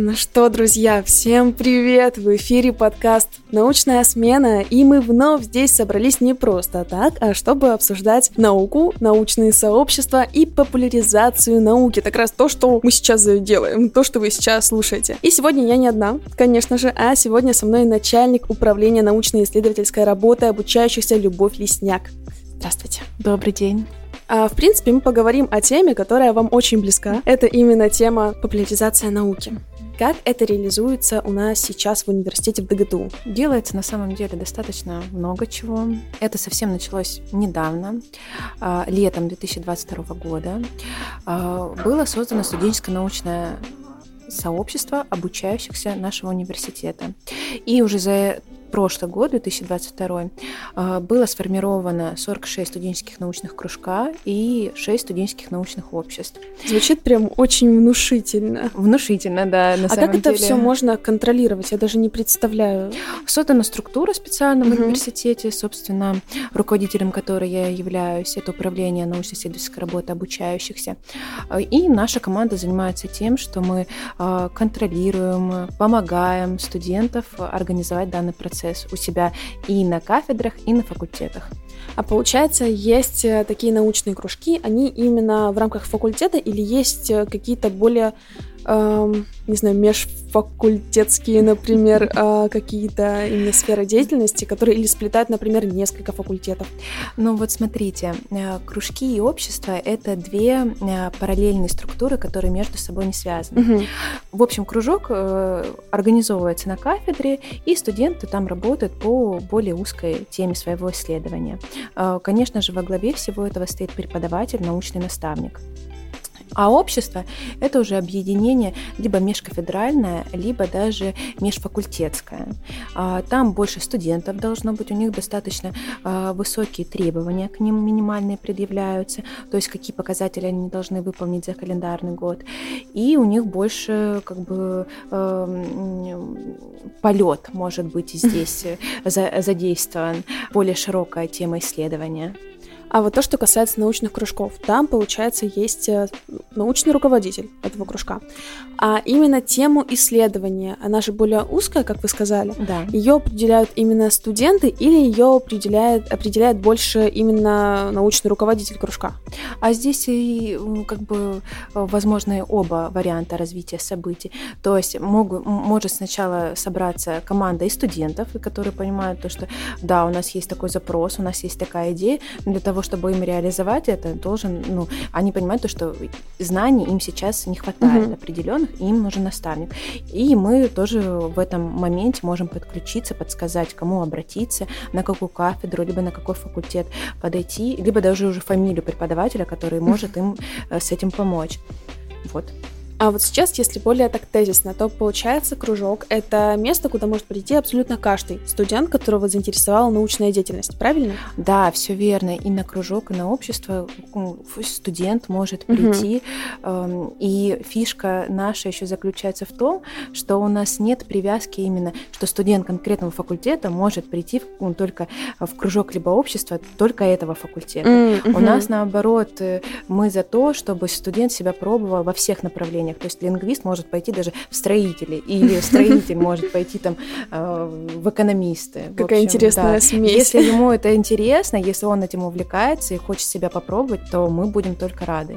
Ну что, друзья, всем привет! В эфире подкаст «Научная смена», и мы вновь здесь собрались не просто так, а чтобы обсуждать науку, научные сообщества и популяризацию науки. Так раз то, что мы сейчас делаем, то, что вы сейчас слушаете. И сегодня я не одна, конечно же, а сегодня со мной начальник управления научно-исследовательской работы обучающихся Любовь Лесняк. Здравствуйте. Добрый день. А, в принципе, мы поговорим о теме, которая вам очень близка. Это именно тема популяризация науки. Как это реализуется у нас сейчас в университете в ДГТУ? Делается на самом деле достаточно много чего. Это совсем началось недавно, а, летом 2022 года. А, было создано студенческое научное сообщество обучающихся нашего университета. И уже за прошлый год, 2022, а, было сформировано 46 студенческих научных кружка и 6 студенческих научных обществ. Звучит прям очень внушительно. Внушительно, да, на а самом как это все можно контролировать? Я даже не представляю. Создана структура специально в Мгм. университете, собственно, руководителем которой я являюсь, это управление научно-исследовательской работы обучающихся. И наша команда занимается тем, что мы а, контролируем, помогаем студентов организовать данный процесс у себя и на кафедрах, и на факультетах. А получается, есть э, такие научные кружки, они именно в рамках факультета или есть э, какие-то более, эм, не знаю, межфакультетские, например, э, какие-то именно сферы деятельности, которые или сплетают, например, несколько факультетов? Ну вот смотрите, э, кружки и общества — это две э, параллельные структуры, которые между собой не связаны. Мгм. В общем, кружок э, организовывается на кафедре, и студенты там работают по более узкой теме своего исследования. Э, Конечно же, во главе всего этого стоит преподаватель, научный наставник. А общество – это уже объединение либо межкафедральное, либо даже межфакультетское. А, Там больше студентов должно быть, у них достаточно а, высокие требования к ним минимальные предъявляются, то есть какие показатели они должны выполнить за календарный год. И у них больше как бы полет может быть здесь э, за- задействован, более широкая тема исследования. А вот то, что касается научных кружков, там, получается, есть э, научный руководитель этого кружка. А именно тему исследования, она же более узкая, как вы сказали, Да. ее определяют именно студенты или ее определяет, определяет больше именно научный руководитель кружка? А здесь и как бы э, возможны оба варианта развития событий. То есть могу, м- может сначала собраться команда из студентов, которые понимают то, что да, у нас есть такой запрос, у нас есть такая идея, для того, чтобы им реализовать это, должен, ну, они понимают то, что знаний им сейчас не хватает Мгм. определенных, и им нужен наставник. И мы тоже в этом моменте можем подключиться, подсказать, кому обратиться, на какую кафедру, либо на какой факультет подойти, либо даже уже фамилию преподавателя, который может им э, с этим помочь. Вот. А вот сейчас, если более так тезисно, то получается кружок — это место, куда может прийти абсолютно каждый студент, которого заинтересовала научная деятельность, правильно? Да, все верно. И на кружок, и на общество ф- студент может прийти. Эм, И фишка наша еще заключается в том, что у нас нет привязки именно, что студент конкретного факультета может прийти в- ну, только в кружок либо общество только этого факультета. У нас, наоборот, э, мы за то, чтобы студент себя пробовал во всех направлениях. То есть лингвист может пойти даже в строители, или строитель может пойти там э, в экономисты. Какая интересная смесь. Если ему это интересно, если он этим увлекается и хочет себя попробовать, то мы будем только рады.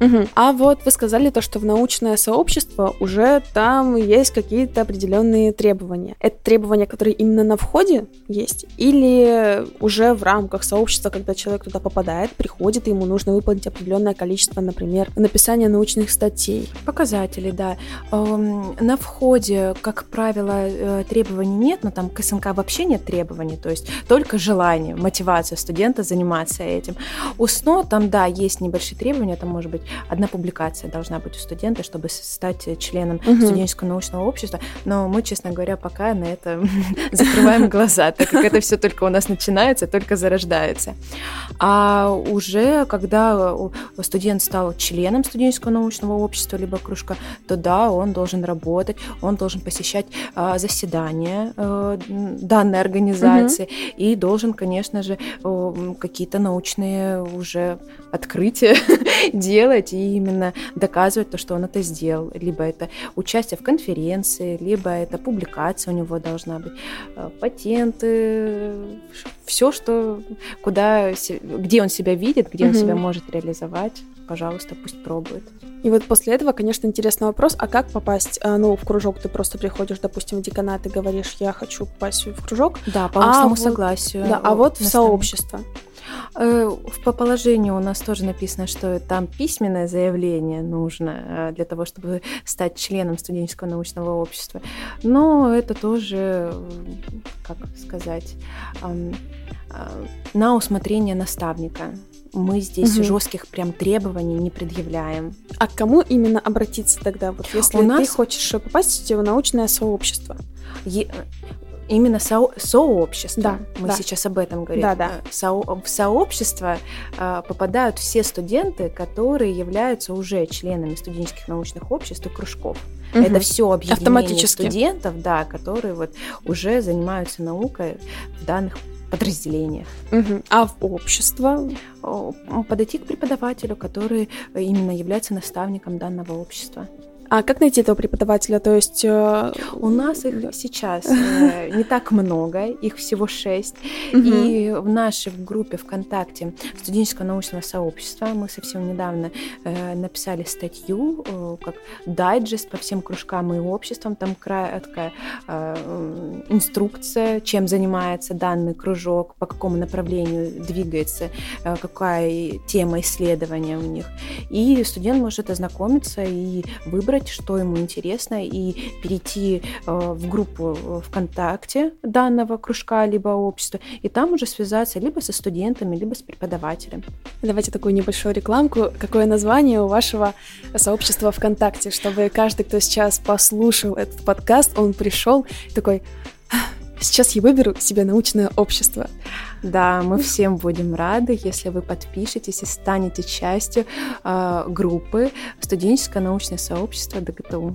Мгм. А вот вы сказали то, что в научное сообщество уже там есть какие-то определенные требования. Это требования, которые именно на входе есть? Или уже в рамках сообщества, когда человек туда попадает, приходит, и ему нужно выполнить определенное количество, например, написания научных статей? Показатели, да. Эм, На входе, как правило, э, требований нет, но там к СНК вообще нет требований, то есть только желание, мотивация студента заниматься этим. У СНО там, да, есть небольшие требования, там может быть одна публикация должна быть у студента, чтобы стать членом Мгм. студенческого научного общества, но мы, честно говоря, пока на это закрываем глаза, так как это все только у нас начинается, только зарождается. А уже когда студент стал членом студенческого научного общества либо кружка, то да, он должен работать, он должен посещать а, заседания м, данной организации и должен, конечно же, какие-то научные уже открытия делать делать и именно доказывать то, что он это сделал. Либо это участие в конференции, либо это публикация у него должна быть, э, патенты, все, что, куда, где он себя видит, где угу. он себя может реализовать, пожалуйста, пусть пробует. И вот после этого, конечно, интересный вопрос, а как попасть, э, ну, в кружок? Ты просто приходишь, допустим, в деканат и говоришь, я хочу попасть в кружок. Да, по а вот, согласию. Да, а вот в сообщество. Э, по положению у нас тоже написано, что там письменное заявление нужно э, для того, чтобы стать членом студенческого научного общества. Но это тоже, как сказать, на усмотрение наставника мы здесь угу. жестких прям требований не предъявляем. А к кому именно обратиться тогда, вот если У нас... ты хочешь попасть в научное сообщество? Е... Именно со... сообщество. Да, Мы да. сейчас об этом говорим. Да, да. Со... В сообщество э, попадают все студенты, которые являются уже членами студенческих научных обществ и кружков. Угу. Это все объединение студентов, да, которые вот уже занимаются наукой в данных подразделениях. Угу. А в общество? Подойти к преподавателю, который именно является наставником данного общества. А как найти этого преподавателя? То есть э... у нас их сейчас э, не так много, их всего шесть. И в нашей группе ВКонтакте студенческого научного сообщества мы совсем недавно э, написали статью, э, как дайджест по всем кружкам и обществам. Там такая э, инструкция, чем занимается данный кружок, по какому направлению двигается, э, какая тема исследования у них. И студент может ознакомиться и выбрать выбрать, что ему интересно, и перейти э, в группу э, ВКонтакте данного кружка либо общества, и там уже связаться либо со студентами, либо с преподавателем. Давайте такую небольшую рекламку. Какое название у вашего сообщества ВКонтакте, чтобы каждый, кто сейчас послушал этот подкаст, он пришел такой Сейчас я выберу себе научное общество. Да, мы всем будем рады, если вы подпишетесь и станете частью э, группы студенческое научное сообщество ДГТУ.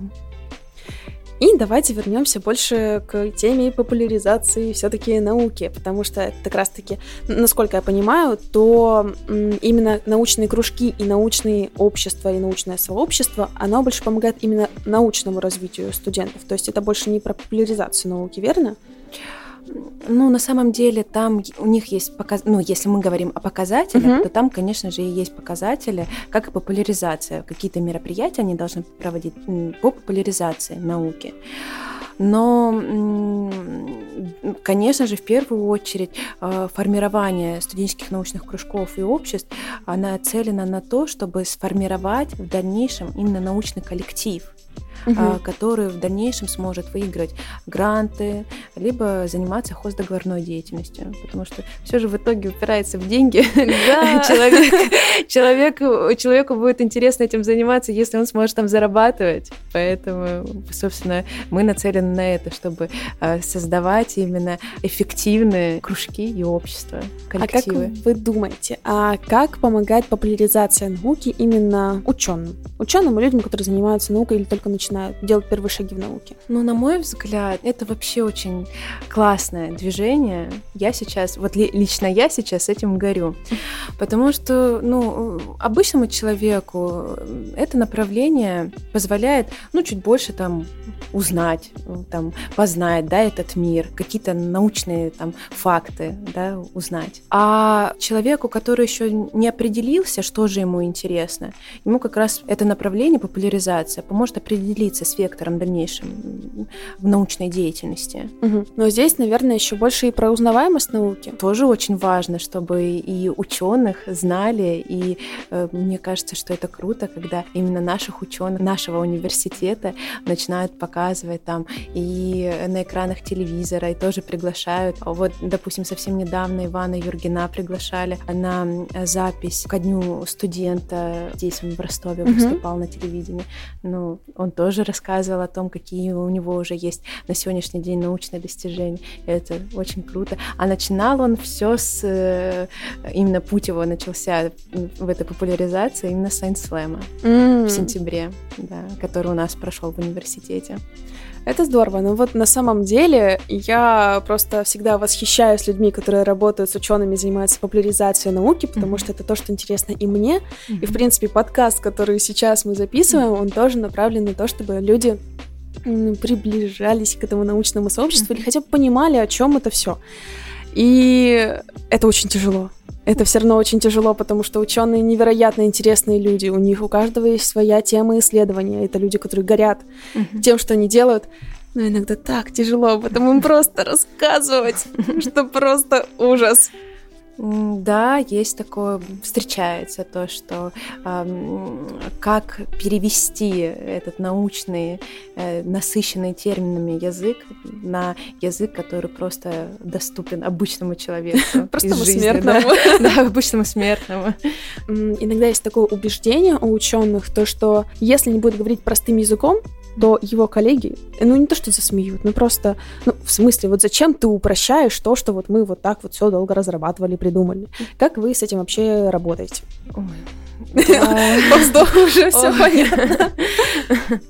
И давайте вернемся больше к теме популяризации все-таки науки, потому что как раз-таки, насколько я понимаю, то именно научные кружки и научные общества и научное сообщество, оно больше помогает именно научному развитию студентов. То есть это больше не про популяризацию науки, верно? Ну, на самом деле, там у них есть показ... ну, если мы говорим о показателях, uh-huh. то там, конечно же, и есть показатели, как и популяризация. Какие-то мероприятия они должны проводить по популяризации науки. Но, конечно же, в первую очередь э, формирование студенческих научных кружков и обществ, она нацелена на то, чтобы сформировать в дальнейшем именно научный коллектив угу. который в дальнейшем сможет выиграть гранты, либо заниматься хоздоговорной деятельностью, потому что все же в итоге упирается в деньги. Да. Человек, человеку, человеку будет интересно этим заниматься, если он сможет там зарабатывать. Поэтому, собственно, мы нацелены на это, чтобы а, создавать именно эффективные кружки и общества, коллективы. А как вы думаете, а как помогает популяризация науки именно ученым? Ученым и людям, которые занимаются наукой или только начинают начинают делать первые шаги в науке? Ну, на мой взгляд, это вообще очень классное движение. Я сейчас, вот лично я сейчас этим горю. Потому что, ну, обычному человеку это направление позволяет, ну, чуть больше там узнать, там, познать, да, этот мир, какие-то научные там факты, да, узнать. А человеку, который еще не определился, что же ему интересно, ему как раз это направление популяризация поможет определить определиться с вектором дальнейшим в научной деятельности. Угу. Но здесь, наверное, еще больше и про узнаваемость науки. Тоже очень важно, чтобы и ученых знали, и э, мне кажется, что это круто, когда именно наших ученых, нашего университета начинают показывать там и на экранах телевизора, и тоже приглашают. Вот, допустим, совсем недавно Ивана Юргина приглашали на запись ко дню студента. Здесь он в Ростове угу. выступал на телевидении. Ну, он тоже тоже рассказывал о том, какие у него уже есть на сегодняшний день научные достижения. И это очень круто. А начинал он все с... Э, именно путь его начался в этой популяризации именно Science Slam mm. в сентябре, да, который у нас прошел в университете. Это здорово. Но вот на самом деле я просто всегда восхищаюсь людьми, которые работают с учеными, занимаются популяризацией науки, потому mm-hmm. что это то, что интересно и мне. Mm-hmm. И, в принципе, подкаст, который сейчас мы записываем, mm-hmm. он тоже направлен на то, чтобы люди приближались к этому научному сообществу mm-hmm. или хотя бы понимали, о чем это все. И это очень тяжело. Это все равно очень тяжело, потому что ученые невероятно интересные люди. У них у каждого есть своя тема исследования. Это люди, которые горят mm-hmm. тем, что они делают. Но иногда так тяжело об этом им просто рассказывать, что просто ужас. Да, есть такое, встречается то, что э, как перевести этот научный, э, насыщенный терминами язык на язык, который просто доступен обычному человеку. Простому смертному. Да, обычному смертному. Иногда есть такое убеждение у ученых, то, что если не будет говорить простым языком, то его коллеги, ну не то, что засмеют, ну просто, ну в смысле, вот зачем ты упрощаешь то, что вот мы вот так вот все долго разрабатывали, придумали? Как вы с этим вообще работаете? По вздоху уже все понятно.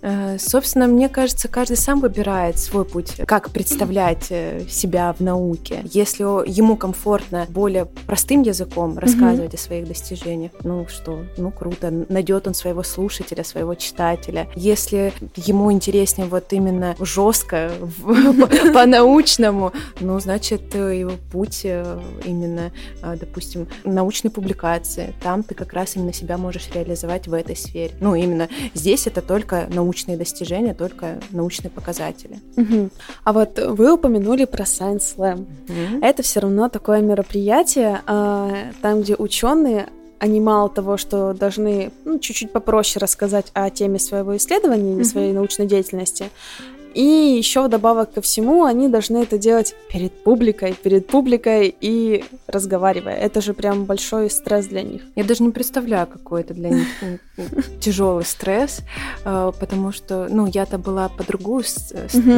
Э, собственно, мне кажется, каждый сам выбирает свой путь, как представлять э, себя в науке. Если ему комфортно более простым языком рассказывать о своих достижениях, ну что, ну круто, найдет он своего слушателя, своего читателя. Если ему интереснее вот именно жестко, по-научному, ну, значит, э, его путь именно, допустим, научной публикации. Там ты как раз именно себя можешь реализовать в этой сфере. Ну, именно здесь это только научные достижения, только научные показатели. Угу. А вот вы упомянули про Science Slam. Угу. Это все равно такое мероприятие, а, там, где ученые они мало того, что должны ну, чуть-чуть попроще рассказать о теме своего исследования или mm-hmm. своей научной деятельности, и еще вдобавок ко всему, они должны это делать перед публикой, перед публикой и разговаривая. Это же прям большой стресс для них. Я даже не представляю, какой это для них тяжелый стресс, а, потому что, ну, я-то была по другую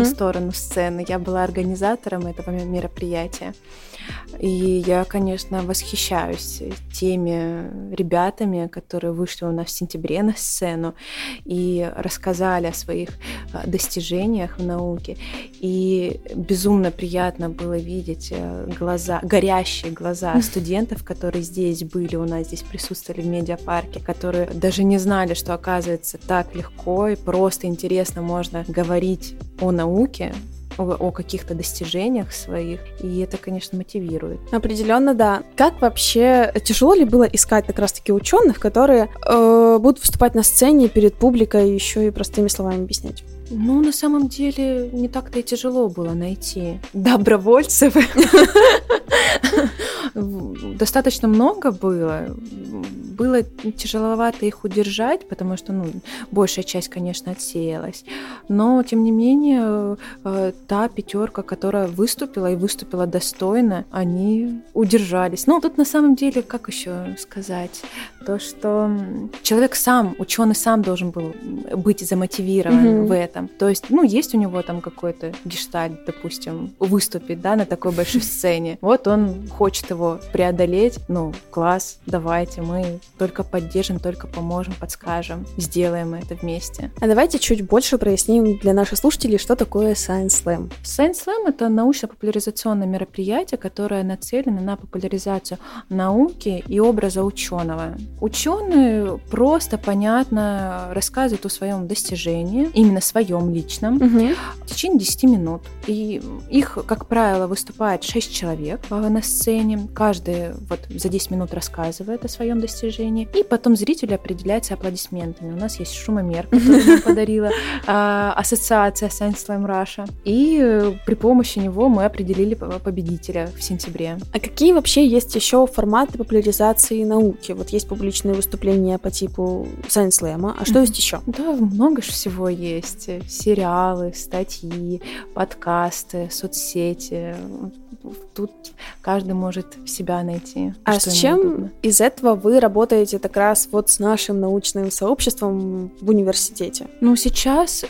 сторону сцены, я была организатором этого мероприятия. И я, конечно, восхищаюсь теми ребятами, которые вышли у нас в сентябре на сцену и рассказали о своих а, достижениях в науке. И безумно приятно было видеть э, глаза, горящие глаза студентов, которые здесь были, у нас здесь присутствовали в медиапарке, которые даже не знали, что оказывается так легко и просто интересно можно говорить о науке, о, о каких-то достижениях своих, и это, конечно, мотивирует. Определенно, да. Как вообще тяжело ли было искать как раз-таки ученых, которые э, будут выступать на сцене перед публикой еще и простыми словами объяснять? Ну, на самом деле, не так-то и тяжело было найти добровольцев. Достаточно много было. Было тяжеловато их удержать, потому что, ну, большая часть, конечно, отсеялась. Но, тем не менее, э, та пятерка, которая выступила и выступила достойно, они удержались. Ну, тут на самом деле, как еще сказать, то, что человек сам, ученый сам должен был быть замотивирован mm-hmm. в этом. То есть, ну, есть у него там какой-то гештальт, допустим, выступить, да, на такой большой сцене. Вот он хочет его преодолеть. Ну, класс, давайте, мы только поддержим, только поможем, подскажем, сделаем это вместе. А давайте чуть больше проясним для наших слушателей, что такое Science Slam. Science Slam — это научно-популяризационное мероприятие, которое нацелено на популяризацию науки и образа ученого. Ученые просто, понятно, рассказывают о своем достижении, именно своем личном, угу. в течение 10 минут. И их, как правило, выступает 6 человек а, на сцене. Каждый вот за 10 минут рассказывает о своем достижении. И потом зрители определяются аплодисментами. У нас есть шумомер, который нам подарила а, ассоциация Science Slam Russia. И э, при помощи него мы определили победителя в сентябре. А какие вообще есть еще форматы популяризации науки? Вот есть публичные выступления по типу Science Slam, а что есть еще? Да, много всего есть. Сериалы, статьи, подкасты, соцсети тут каждый может себя найти. А с чем удобно. из этого вы работаете работаете как раз вот с нашим научным сообществом в университете? Ну, сейчас,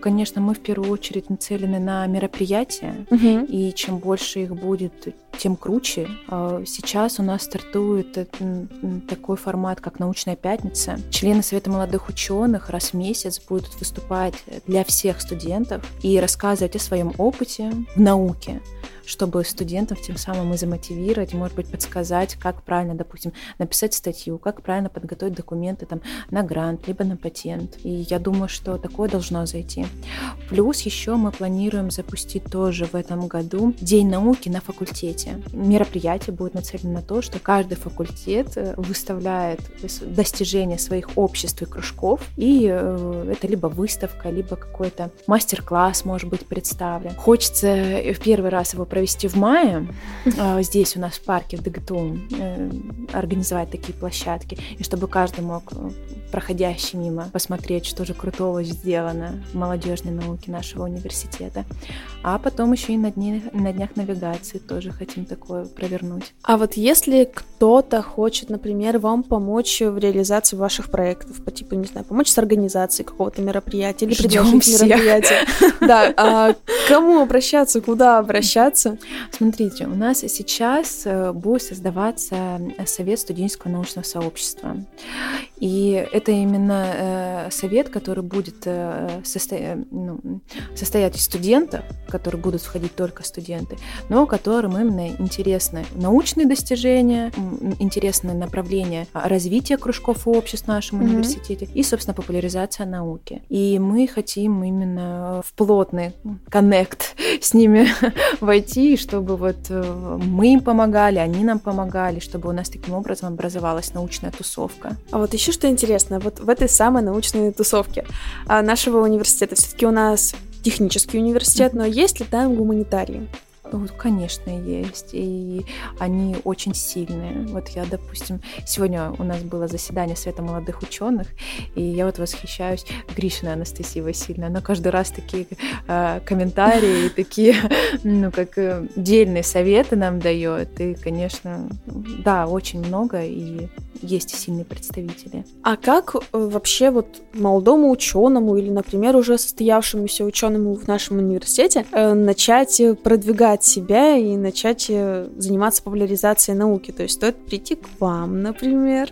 конечно, мы в первую очередь нацелены на мероприятия, угу. и чем больше их будет, тем круче. А, сейчас у нас стартует э, такой формат, как «Научная пятница». Члены Совета молодых ученых раз в месяц будут выступать для всех студентов и рассказывать о своем опыте в науке чтобы студентов тем самым и замотивировать, может быть, подсказать, как правильно, допустим, написать статью, как правильно подготовить документы там, на грант, либо на патент. И я думаю, что такое должно зайти. Плюс еще мы планируем запустить тоже в этом году День науки на факультете. Мероприятие будет нацелено на то, что каждый факультет э, выставляет достижения своих обществ и кружков, и э, это либо выставка, либо какой-то мастер-класс может быть представлен. Хочется в первый раз его провести в мае. А, здесь у нас в парке в ДГТУ э, организовать такие площадки, и чтобы каждый мог, э, проходящий мимо, посмотреть, что же крутого сделано в молодежной науке нашего университета. А потом еще и на, дни, на днях навигации тоже хотим такое провернуть. А вот если кто-то хочет, например, вам помочь в реализации ваших проектов, по типу, не знаю, помочь с организацией какого-то мероприятия или предложить мероприятие. Да, а кому обращаться, куда обращаться? Создается? Смотрите, у нас сейчас э, будет создаваться э, Совет студенческого научного сообщества. И это именно э, совет, который будет состоять, ну, состоять из студентов, в который будут входить только студенты, но которым именно интересны научные достижения, интересное направление развития кружков и обществ в нашем mm-hmm. университете и, собственно, популяризация науки. И мы хотим именно в плотный коннект с ними войти чтобы вот э, мы им помогали, они нам помогали, чтобы у нас таким образом образовалась научная тусовка. А вот еще что интересно, вот в этой самой научной тусовке а, нашего университета, все-таки у нас технический университет, но есть ли там гуманитарии? Конечно, есть. И они очень сильные. Вот я, допустим, сегодня у нас было заседание Совета молодых ученых, и я вот восхищаюсь Гришиной Анастасией Васильевной. Она каждый раз такие э, комментарии, такие, ну, как э, дельные советы нам дает. И, конечно, да, очень много, и есть сильные представители. А как э, вообще вот молодому ученому или, например, уже состоявшемуся ученому в нашем университете э, начать продвигать себя и начать э, заниматься популяризацией науки? То есть стоит прийти к вам, например,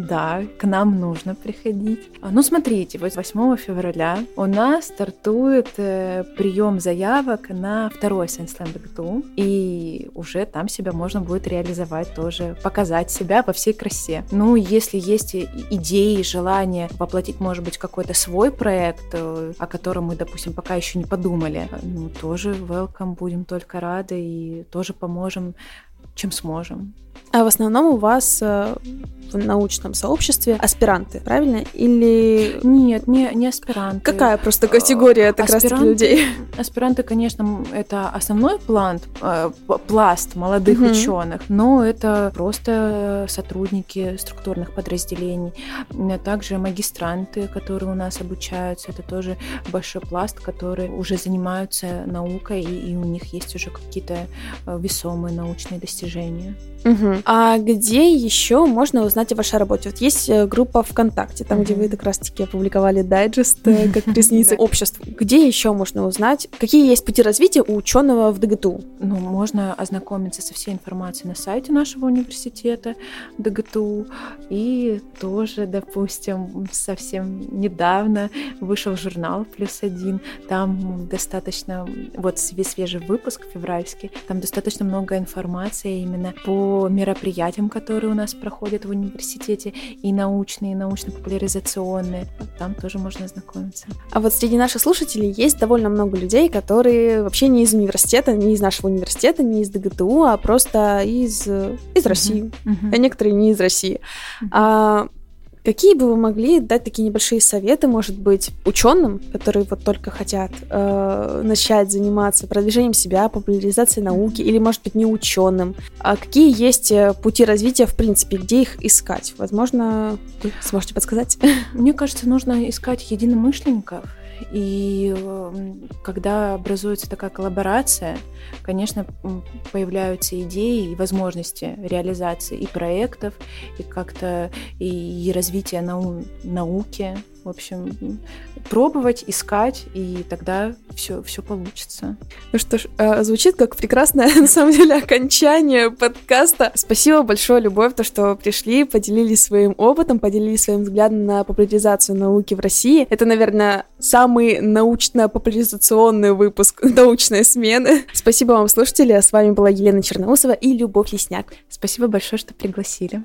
да, к нам нужно приходить. А, ну, смотрите, вот 8 февраля у нас стартует э, прием заявок на второй Science Slam БГТУ, и уже там себя можно будет реализовать тоже, показать себя во всей красе. Ну, если есть идеи, желание воплотить, может быть, какой-то свой проект, э, о котором мы, допустим, пока еще не подумали, ну, тоже welcome, будем только рады и тоже поможем, чем сможем. А в основном у вас э, в научном сообществе аспиранты, правильно? Или... Нет, не, не аспиранты. Какая просто категория это как раз людей? Аспиранты, конечно, это основной план, э, пласт молодых угу. ученых, но это просто сотрудники структурных подразделений. Также магистранты, которые у нас обучаются, это тоже большой пласт, которые уже занимаются наукой, и, и у них есть уже какие-то э, весомые научные достижения. Угу. А где еще можно узнать о вашей работе? Вот есть э, группа ВКонтакте, там, угу. где вы как раз-таки опубликовали дайджест, э, как ресницы обществ. Где еще можно узнать, какие есть пути развития у ученого в ДГТУ? Ну, можно ознакомиться со всей информацией на сайте нашего университета ДГТУ. И тоже, допустим, совсем недавно вышел журнал «Плюс один». Там достаточно, вот свежий выпуск февральский, там достаточно много информации именно по мероприятиям, которые у нас проходят в университете, и научные, и научно-популяризационные. Там тоже можно ознакомиться. А вот среди наших слушателей есть довольно много людей, которые вообще не из университета, не из нашего университета, не из ДГТУ, а просто из, из России. Uh-huh. А некоторые не из России. Uh-huh. А, Какие бы вы могли дать такие небольшие советы, может быть, ученым, которые вот только хотят э, начать заниматься продвижением себя, популяризацией науки, или, может быть, не ученым? А какие есть э, пути развития, в принципе, где их искать? Возможно, вы сможете подсказать? Мне кажется, нужно искать единомышленников, и когда образуется такая коллаборация, конечно, появляются идеи и возможности реализации и проектов, и как-то и развития нау науки, в общем, пробовать, искать, и тогда все, все получится. Ну что ж, а, звучит как прекрасное, на самом деле, окончание подкаста. Спасибо большое, Любовь, то, что пришли, поделились своим опытом, поделились своим взглядом на популяризацию науки в России. Это, наверное, самый научно-популяризационный выпуск научной смены. Спасибо вам, слушатели. С вами была Елена Черноусова и Любовь Лесняк. Спасибо большое, что пригласили.